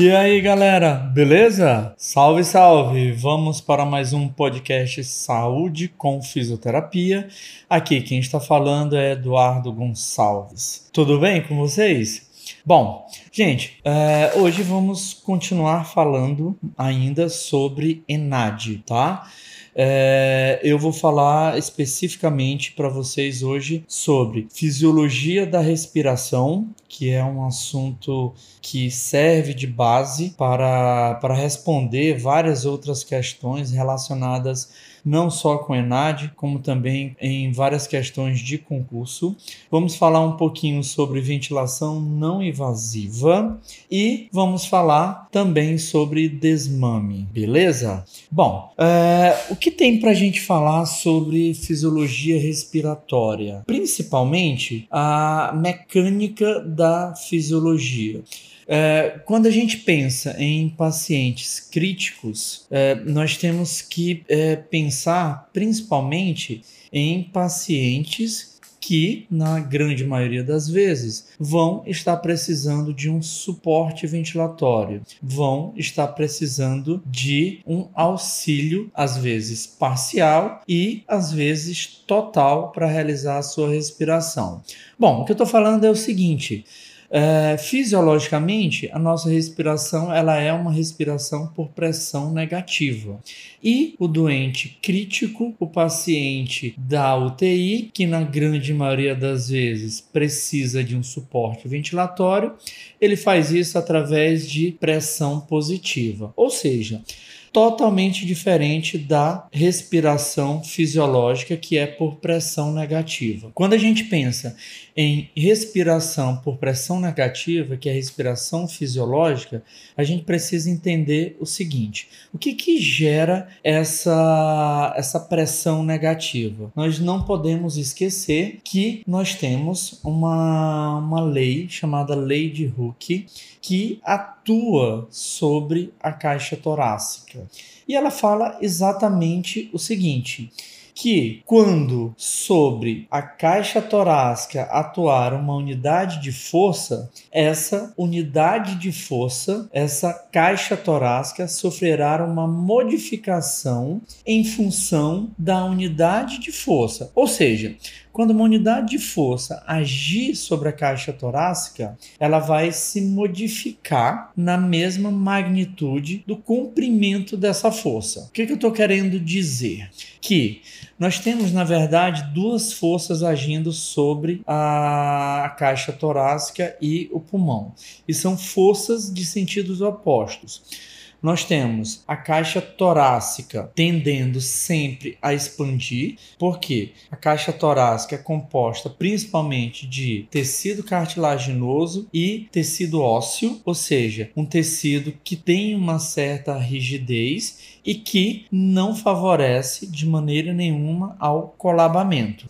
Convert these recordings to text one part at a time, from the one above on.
E aí, galera, beleza? Salve, salve! Vamos para mais um podcast Saúde com Fisioterapia. Aqui quem está falando é Eduardo Gonçalves. Tudo bem com vocês? Bom, gente, é, hoje vamos continuar falando ainda sobre ENAD, tá? É, eu vou falar especificamente para vocês hoje sobre fisiologia da respiração, que é um assunto que serve de base para, para responder várias outras questões relacionadas não só com ENAD, como também em várias questões de concurso. Vamos falar um pouquinho sobre ventilação não invasiva e vamos falar também sobre desmame, beleza? Bom, é, o que tem para a gente falar sobre fisiologia respiratória? Principalmente a mecânica da fisiologia. É, quando a gente pensa em pacientes críticos, é, nós temos que é, pensar principalmente em pacientes que, na grande maioria das vezes, vão estar precisando de um suporte ventilatório, vão estar precisando de um auxílio, às vezes parcial e às vezes total, para realizar a sua respiração. Bom, o que eu estou falando é o seguinte. É, fisiologicamente, a nossa respiração ela é uma respiração por pressão negativa. E o doente crítico, o paciente da UTI, que na grande maioria das vezes precisa de um suporte ventilatório, ele faz isso através de pressão positiva. Ou seja, totalmente diferente da respiração fisiológica, que é por pressão negativa. Quando a gente pensa em respiração por pressão negativa, que é a respiração fisiológica, a gente precisa entender o seguinte: o que, que gera essa, essa pressão negativa? Nós não podemos esquecer que nós temos uma, uma lei chamada Lei de Hooke que atua sobre a caixa torácica. E ela fala exatamente o seguinte: que quando sobre a caixa torácica atuar uma unidade de força, essa unidade de força, essa caixa torácica sofrerá uma modificação em função da unidade de força. Ou seja, quando uma unidade de força agir sobre a caixa torácica, ela vai se modificar na mesma magnitude do comprimento dessa força. O que, que eu estou querendo dizer? Que nós temos, na verdade, duas forças agindo sobre a caixa torácica e o pulmão, e são forças de sentidos opostos. Nós temos a caixa torácica tendendo sempre a expandir, porque a caixa torácica é composta principalmente de tecido cartilaginoso e tecido ósseo, ou seja, um tecido que tem uma certa rigidez e que não favorece de maneira nenhuma ao colabamento.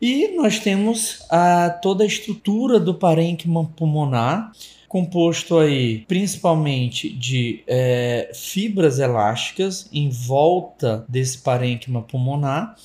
E nós temos a, toda a estrutura do parênquima pulmonar, composto aí principalmente de é, fibras elásticas em volta desse parênquima pulmonar.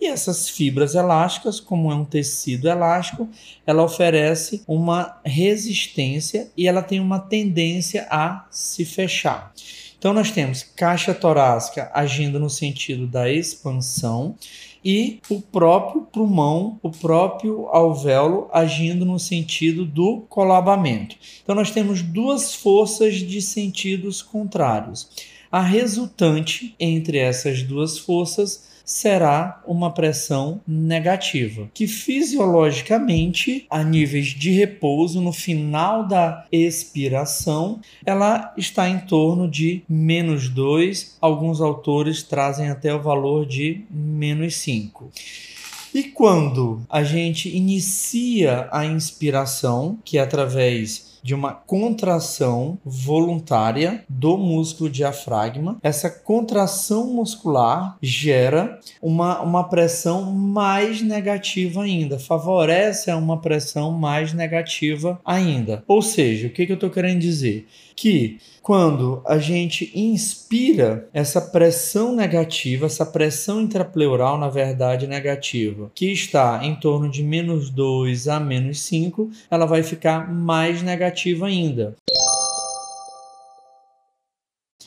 E essas fibras elásticas, como é um tecido elástico, ela oferece uma resistência e ela tem uma tendência a se fechar. Então nós temos caixa torácica agindo no sentido da expansão e o próprio pulmão, o próprio alvéolo agindo no sentido do colabamento. Então nós temos duas forças de sentidos contrários. A resultante entre essas duas forças será uma pressão negativa, que fisiologicamente, a níveis de repouso, no final da expiração, ela está em torno de menos 2. Alguns autores trazem até o valor de menos 5. E quando a gente inicia a inspiração, que é através de uma contração voluntária do músculo diafragma. Essa contração muscular gera uma, uma pressão mais negativa ainda, favorece uma pressão mais negativa ainda. Ou seja, o que, que eu estou querendo dizer? Que quando a gente inspira essa pressão negativa, essa pressão intrapleural, na verdade, negativa, que está em torno de menos 2 a menos 5, ela vai ficar mais negativa negativa ainda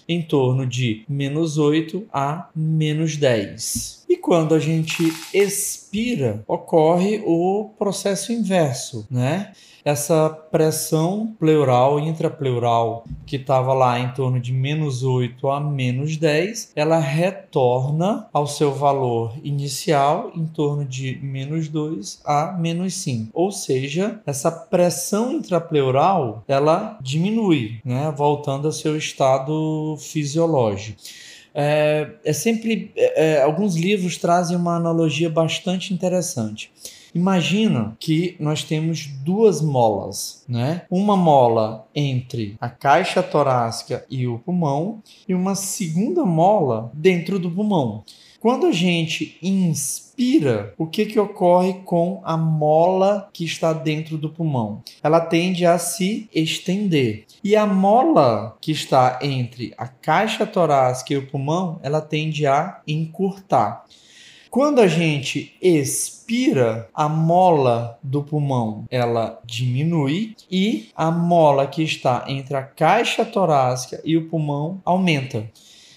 em torno de menos 8 a menos 10. E quando a gente expira, ocorre o processo inverso, né? essa pressão pleural intrapleural que estava lá em torno de menos 8 a menos 10, ela retorna ao seu valor inicial em torno de menos 2 a menos 5. Ou seja, essa pressão intrapleural ela diminui, né, voltando ao seu estado fisiológico. É, é sempre é, é alguns livros trazem uma analogia bastante interessante. Imagina que nós temos duas molas, né? Uma mola entre a caixa torácica e o pulmão e uma segunda mola dentro do pulmão. Quando a gente inspira, o que, que ocorre com a mola que está dentro do pulmão? Ela tende a se estender. E a mola que está entre a caixa torácica e o pulmão, ela tende a encurtar. Quando a gente expira, a mola do pulmão ela diminui e a mola que está entre a caixa torácica e o pulmão aumenta.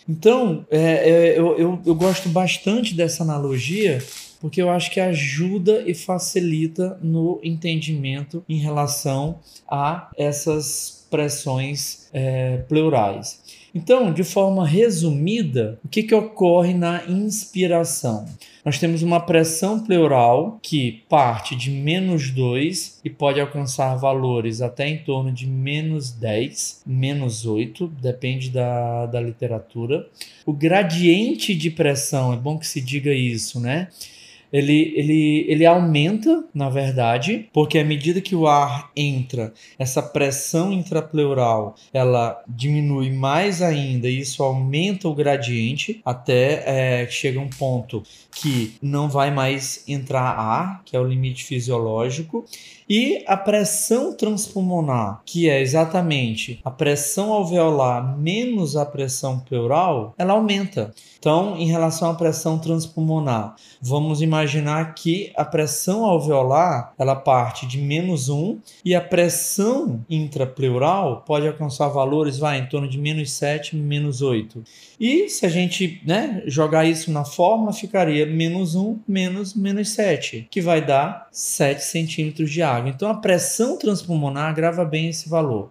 Então, é, é, eu, eu, eu gosto bastante dessa analogia porque eu acho que ajuda e facilita no entendimento em relação a essas pressões é, pleurais. Então, de forma resumida, o que, que ocorre na inspiração? Nós temos uma pressão pleural que parte de menos 2 e pode alcançar valores até em torno de menos 10, menos 8, depende da, da literatura. O gradiente de pressão, é bom que se diga isso, né? Ele, ele, ele aumenta, na verdade, porque à medida que o ar entra, essa pressão intrapleural ela diminui mais ainda e isso aumenta o gradiente até é, chega um ponto que não vai mais entrar ar, que é o limite fisiológico, e a pressão transpulmonar, que é exatamente a pressão alveolar menos a pressão pleural, ela aumenta. Então, em relação à pressão transpulmonar, vamos imaginar que a pressão alveolar ela parte de menos 1 e a pressão intrapleural pode alcançar valores vai, em torno de menos 7, menos 8. E se a gente né, jogar isso na fórmula, ficaria menos 1 menos menos 7, que vai dar 7 centímetros de água. Então a pressão transpulmonar grava bem esse valor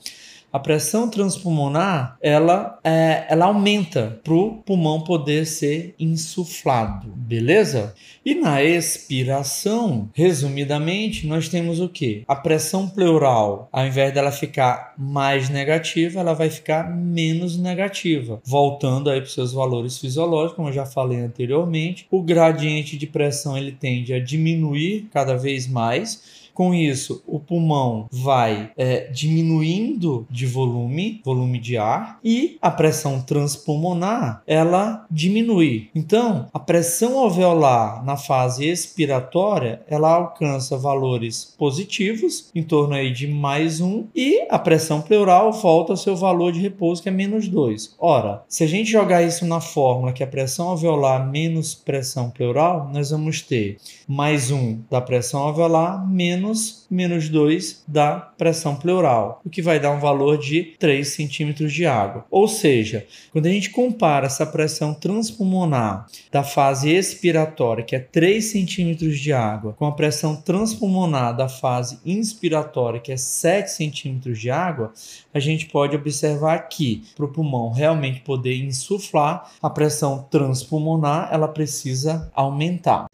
a pressão transpulmonar ela, é, ela aumenta para o pulmão poder ser insuflado, beleza? E na expiração, resumidamente, nós temos o que? A pressão pleural, ao invés dela ficar mais negativa, ela vai ficar menos negativa, voltando aí para seus valores fisiológicos, como eu já falei anteriormente. O gradiente de pressão ele tende a diminuir cada vez mais com isso, o pulmão vai é, diminuindo de volume, volume de ar, e a pressão transpulmonar ela diminui. Então, a pressão alveolar na fase expiratória ela alcança valores positivos, em torno aí de mais um, e a pressão pleural volta ao seu valor de repouso, que é menos 2. Ora, se a gente jogar isso na fórmula, que a pressão alveolar menos pressão pleural, nós vamos ter mais um da pressão alveolar menos menos menos 2 da pressão pleural, o que vai dar um valor de 3 centímetros de água. Ou seja, quando a gente compara essa pressão transpulmonar da fase expiratória, que é 3 centímetros de água, com a pressão transpulmonar da fase inspiratória, que é 7 centímetros de água, a gente pode observar que para o pulmão realmente poder insuflar, a pressão transpulmonar ela precisa aumentar.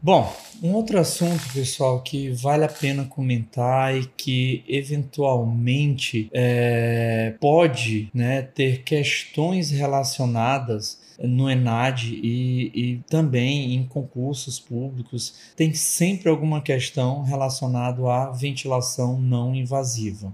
Bom, um outro assunto, pessoal, que vale a pena comentar e que eventualmente é, pode né, ter questões relacionadas no ENAD e, e também em concursos públicos, tem sempre alguma questão relacionada à ventilação não invasiva.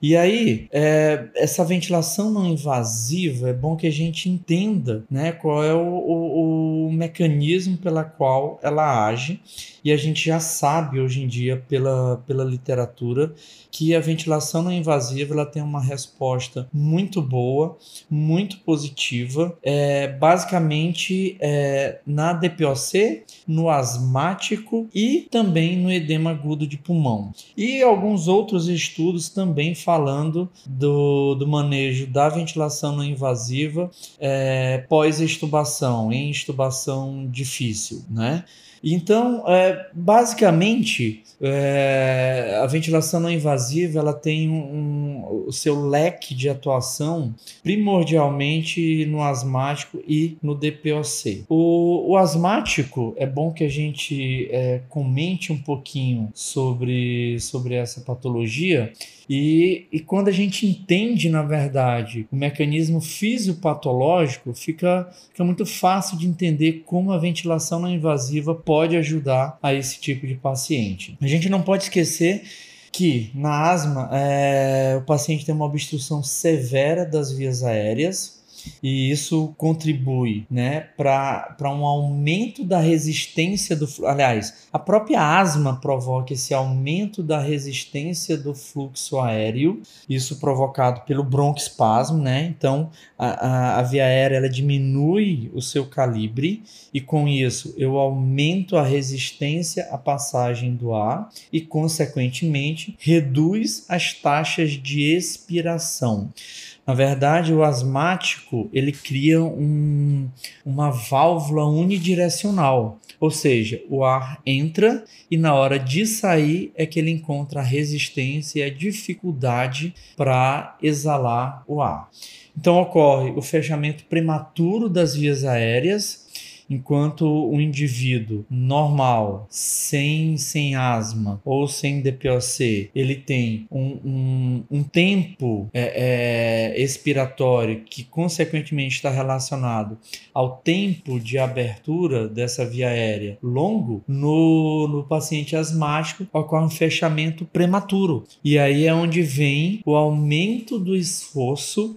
E aí, é, essa ventilação não invasiva, é bom que a gente entenda né, qual é o, o, o mecanismo pela qual ela age e a gente já sabe hoje em dia pela, pela literatura que a ventilação não invasiva ela tem uma resposta muito boa, muito positiva, é, basicamente é, na DPOC, no asmático e também no edema agudo de pulmão. E alguns outros estudos também falando do, do manejo da ventilação não invasiva é, pós-extubação, em extubação difícil, né? Então, é, basicamente, é, a ventilação não invasiva ela tem um, um, o seu leque de atuação primordialmente no asmático e no DPOC. O, o asmático é bom que a gente é, comente um pouquinho sobre, sobre essa patologia e, e quando a gente entende, na verdade, o mecanismo fisiopatológico, fica, fica muito fácil de entender como a ventilação não invasiva pode ajudar a esse tipo de paciente. A gente não pode esquecer que na asma é, o paciente tem uma obstrução severa das vias aéreas, e isso contribui né, para um aumento da resistência do aliás, a própria asma provoca esse aumento da resistência do fluxo aéreo, isso provocado pelo broncoespasmo, né? Então a, a, a via aérea ela diminui o seu calibre e com isso eu aumento a resistência à passagem do ar e consequentemente reduz as taxas de expiração. Na verdade, o asmático ele cria um, uma válvula unidirecional, ou seja, o ar entra e na hora de sair é que ele encontra a resistência e a dificuldade para exalar o ar. Então ocorre o fechamento prematuro das vias aéreas enquanto o indivíduo normal, sem, sem asma ou sem DPOC, ele tem um, um, um tempo é, é, expiratório que consequentemente está relacionado ao tempo de abertura dessa via aérea longo, no, no paciente asmático ocorre um fechamento prematuro. E aí é onde vem o aumento do esforço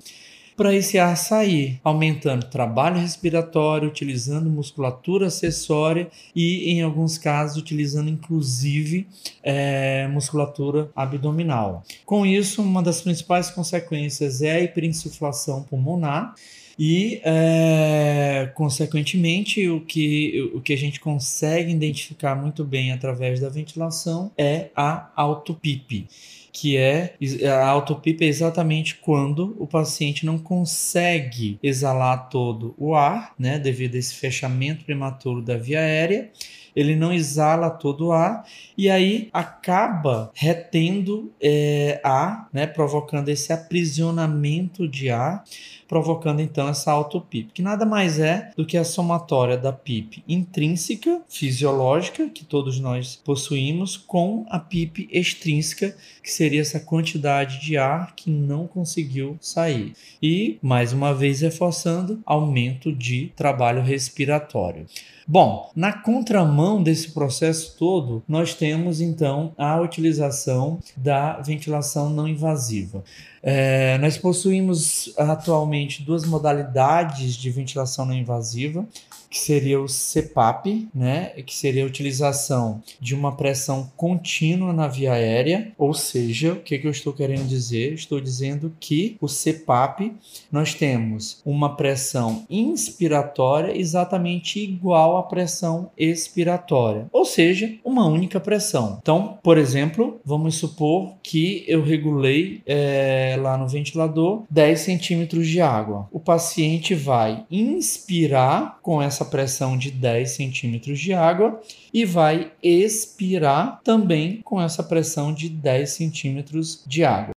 para esse ar sair, aumentando trabalho respiratório, utilizando musculatura acessória e, em alguns casos, utilizando inclusive é, musculatura abdominal. Com isso, uma das principais consequências é a hiperinsuflação pulmonar. E, é, consequentemente, o que, o que a gente consegue identificar muito bem através da ventilação é a autopipe que é a autopipa é exatamente quando o paciente não consegue exalar todo o ar, né, devido a esse fechamento prematuro da via aérea, ele não exala todo o ar e aí acaba retendo é, ar, né, provocando esse aprisionamento de ar provocando então essa autopip, que nada mais é do que a somatória da PIP intrínseca, fisiológica, que todos nós possuímos, com a PIP extrínseca, que seria essa quantidade de ar que não conseguiu sair. E, mais uma vez reforçando, aumento de trabalho respiratório. Bom, na contramão desse processo todo, nós temos então a utilização da ventilação não invasiva. É, nós possuímos atualmente duas modalidades de ventilação não invasiva que seria o CPAP, né, que seria a utilização de uma pressão contínua na via aérea, ou seja, o que, que eu estou querendo dizer? Estou dizendo que o CPAP nós temos uma pressão inspiratória exatamente igual à pressão expiratória, ou seja, uma única pressão. Então, por exemplo, vamos supor que eu regulei é, lá no ventilador 10 centímetros de água. O paciente vai inspirar com essa essa pressão de 10 centímetros de água e vai expirar também com essa pressão de 10 centímetros de água.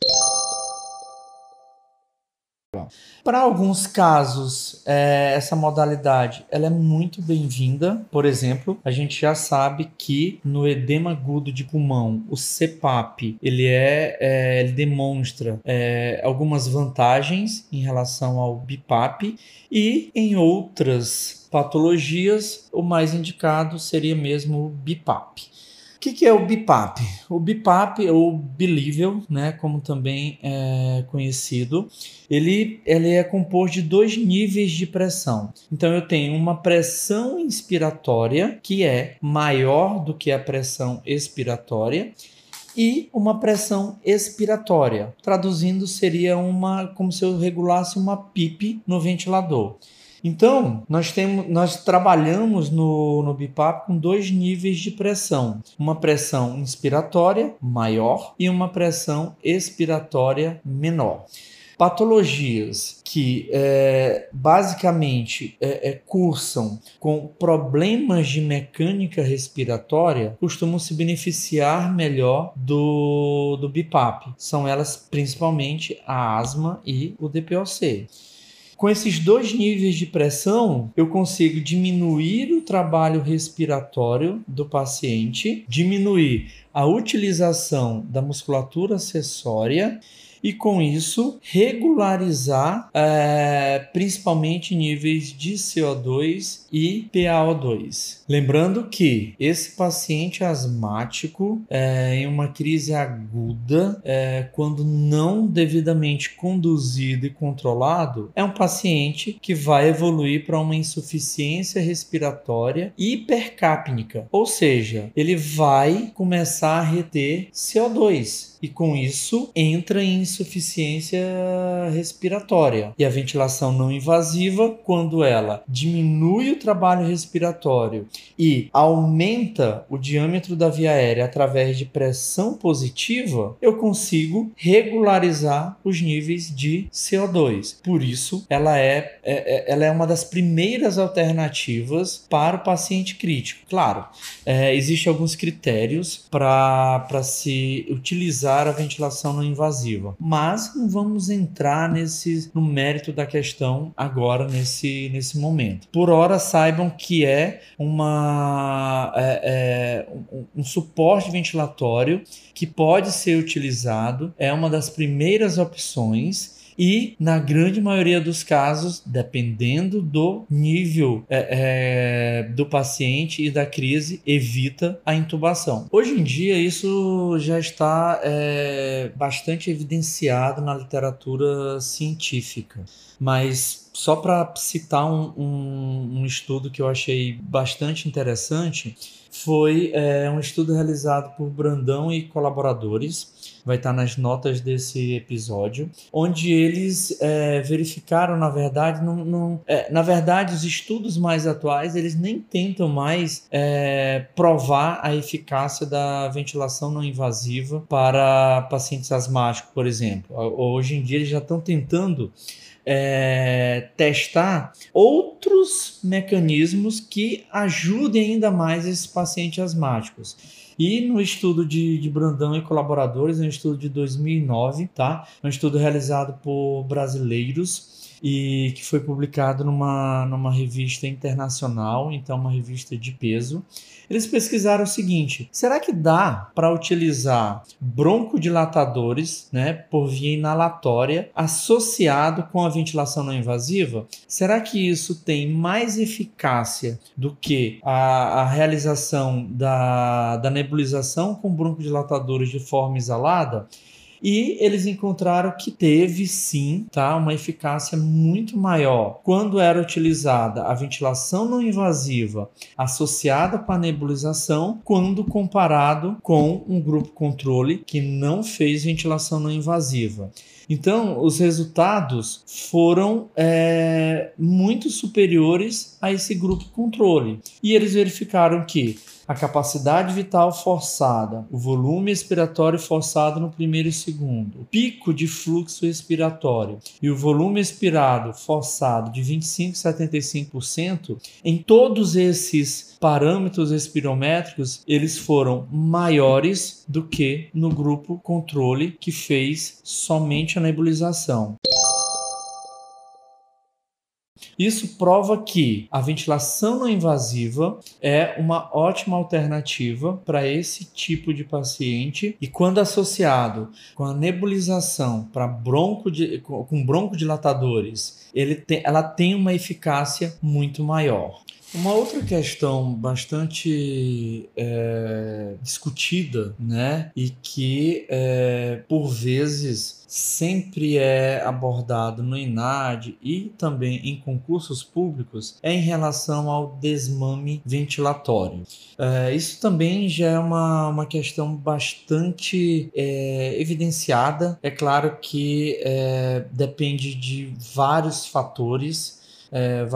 Para alguns casos, é, essa modalidade ela é muito bem-vinda. Por exemplo, a gente já sabe que no edema agudo de pulmão, o CPAP ele é, é ele demonstra é, algumas vantagens em relação ao BIPAP e em outras patologias o mais indicado seria mesmo o BIPAP. O que, que, é o BIPAP? O BIPAP, ou Bilível, né, como também é conhecido, ele, ele é composto de dois níveis de pressão. Então, eu tenho uma pressão inspiratória, que é maior do que a pressão expiratória, e uma pressão expiratória. Traduzindo, seria uma como se eu regulasse uma PIP no ventilador. Então, nós, temos, nós trabalhamos no, no BIPAP com dois níveis de pressão: uma pressão inspiratória maior e uma pressão expiratória menor patologias que é, basicamente é, é, cursam com problemas de mecânica respiratória costumam se beneficiar melhor do, do BIPAP. São elas principalmente a asma e o DPOC. Com esses dois níveis de pressão, eu consigo diminuir o trabalho respiratório do paciente, diminuir a utilização da musculatura acessória e com isso regularizar é, principalmente níveis de CO2 e PaO2. Lembrando que esse paciente asmático é, em uma crise aguda, é, quando não devidamente conduzido e controlado, é um paciente que vai evoluir para uma insuficiência respiratória hipercápnica, ou seja, ele vai começar a reter CO2 e com isso entra em insuficiência respiratória. E a ventilação não invasiva, quando ela diminui o trabalho respiratório e aumenta o diâmetro da via aérea através de pressão positiva, eu consigo regularizar os níveis de CO2. Por isso, ela é, é, é ela é uma das primeiras alternativas para o paciente crítico. Claro, é, existem alguns critérios para se utilizar utilizar a ventilação não invasiva. Mas não vamos entrar nesse, no mérito da questão agora, nesse, nesse momento. Por hora, saibam que é, uma, é, é um, um suporte ventilatório que pode ser utilizado, é uma das primeiras opções e, na grande maioria dos casos, dependendo do nível é, é, do paciente e da crise, evita a intubação. Hoje em dia, isso já está é, bastante evidenciado na literatura científica, mas só para citar um, um, um estudo que eu achei bastante interessante foi é, um estudo realizado por Brandão e colaboradores, vai estar nas notas desse episódio, onde eles é, verificaram, na verdade, é, na verdade, os estudos mais atuais eles nem tentam mais é, provar a eficácia da ventilação não invasiva para pacientes asmáticos, por exemplo. Hoje em dia eles já estão tentando é, testar outros mecanismos que ajudem ainda mais esses pacientes asmáticos. E no estudo de, de Brandão e colaboradores, é um estudo de 2009, tá? É um estudo realizado por brasileiros e que foi publicado numa, numa revista internacional, então uma revista de peso. Eles pesquisaram o seguinte: será que dá para utilizar broncodilatadores, né, por via inalatória, associado com a ventilação não invasiva? Será que isso tem mais eficácia do que a, a realização da, da nebulização com broncodilatadores de forma exalada? E eles encontraram que teve sim, tá, uma eficácia muito maior quando era utilizada a ventilação não invasiva associada com a nebulização, quando comparado com um grupo controle que não fez ventilação não invasiva. Então, os resultados foram é, muito superiores a esse grupo controle. E eles verificaram que a capacidade vital forçada, o volume expiratório forçado no primeiro e segundo, o pico de fluxo expiratório e o volume expirado forçado de 25 a 75%, em todos esses parâmetros espirométricos, eles foram maiores do que no grupo controle que fez somente a nebulização. Isso prova que a ventilação não invasiva é uma ótima alternativa para esse tipo de paciente e quando associado com a nebulização para bronco com broncodilatadores, ele tem, ela tem uma eficácia muito maior. Uma outra questão bastante é, discutida, né, e que é, por vezes sempre é abordado no INAD e também em concursos públicos é em relação ao desmame ventilatório. É, isso também já é uma, uma questão bastante é, evidenciada. É claro que é, depende de vários fatores é,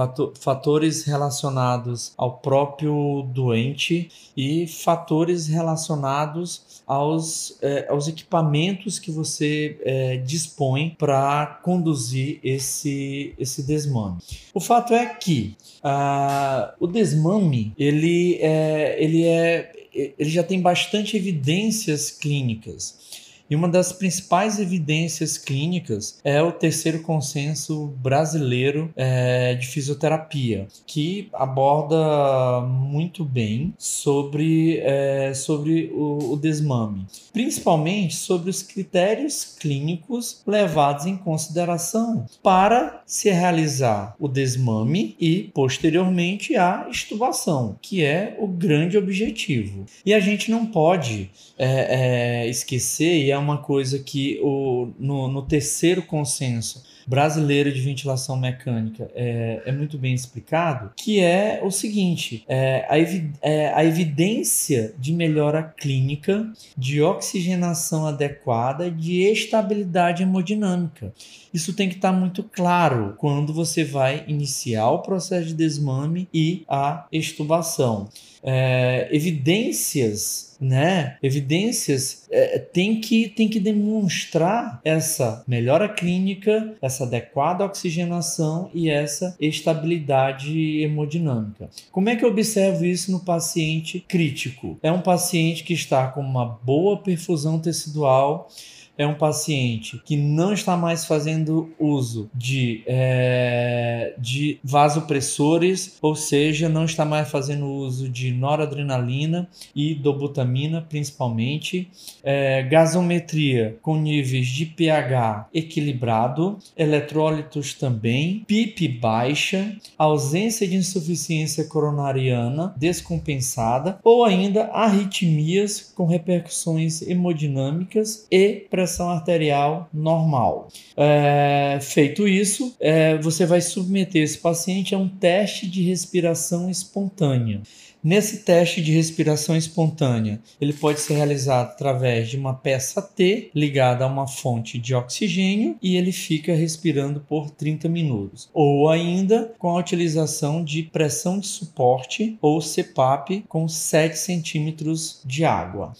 fatores relacionados ao próprio doente e fatores relacionados aos, é, aos equipamentos que você é, dispõe para conduzir esse, esse desmame. O fato é que uh, o desmame ele é, ele é ele já tem bastante evidências clínicas. E uma das principais evidências clínicas é o terceiro consenso brasileiro é, de fisioterapia, que aborda muito bem sobre, é, sobre o, o desmame, principalmente sobre os critérios clínicos levados em consideração para se realizar o desmame e, posteriormente, a estubação, que é o grande objetivo. E a gente não pode é, é, esquecer, e é uma coisa que o, no, no terceiro consenso brasileiro de ventilação mecânica é, é muito bem explicado, que é o seguinte: é, a, evi é, a evidência de melhora clínica, de oxigenação adequada, de estabilidade hemodinâmica. Isso tem que estar muito claro quando você vai iniciar o processo de desmame e a extubação. É, evidências, né? Evidências é, tem que tem que demonstrar essa melhora clínica, essa adequada oxigenação e essa estabilidade hemodinâmica. Como é que eu observo isso no paciente crítico? É um paciente que está com uma boa perfusão tecidual é um paciente que não está mais fazendo uso de, é, de vasopressores, ou seja, não está mais fazendo uso de noradrenalina e dobutamina, principalmente, é, gasometria com níveis de pH equilibrado, eletrólitos também, PIP baixa, ausência de insuficiência coronariana descompensada ou ainda arritmias com repercussões hemodinâmicas e pressão pressão arterial normal. É, feito isso, é, você vai submeter esse paciente a um teste de respiração espontânea. Nesse teste de respiração espontânea, ele pode ser realizado através de uma peça T ligada a uma fonte de oxigênio e ele fica respirando por 30 minutos. Ou ainda com a utilização de pressão de suporte ou CPAP com 7 centímetros de água.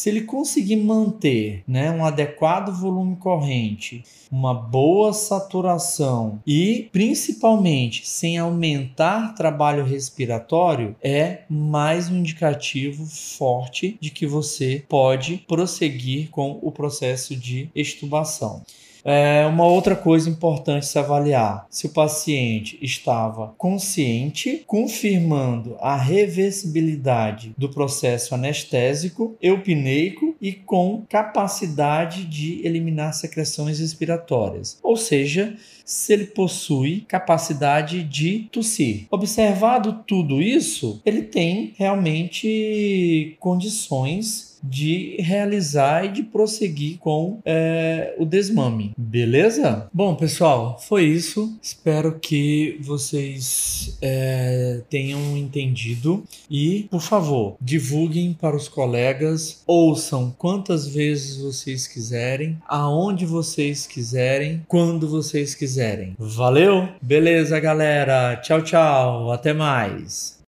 Se ele conseguir manter né, um adequado volume corrente, uma boa saturação e principalmente sem aumentar trabalho respiratório, é mais um indicativo forte de que você pode prosseguir com o processo de extubação. É uma outra coisa importante se avaliar: se o paciente estava consciente, confirmando a reversibilidade do processo anestésico, eupneico e com capacidade de eliminar secreções respiratórias, ou seja, se ele possui capacidade de tossir. Observado tudo isso, ele tem realmente condições de realizar e de prosseguir com é, o desmame. Beleza? Bom, pessoal, foi isso. Espero que vocês é, tenham entendido e, por favor, divulguem para os colegas, ouçam quantas vezes vocês quiserem, aonde vocês quiserem, quando vocês quiserem. Valeu? Beleza, galera. Tchau, tchau. Até mais.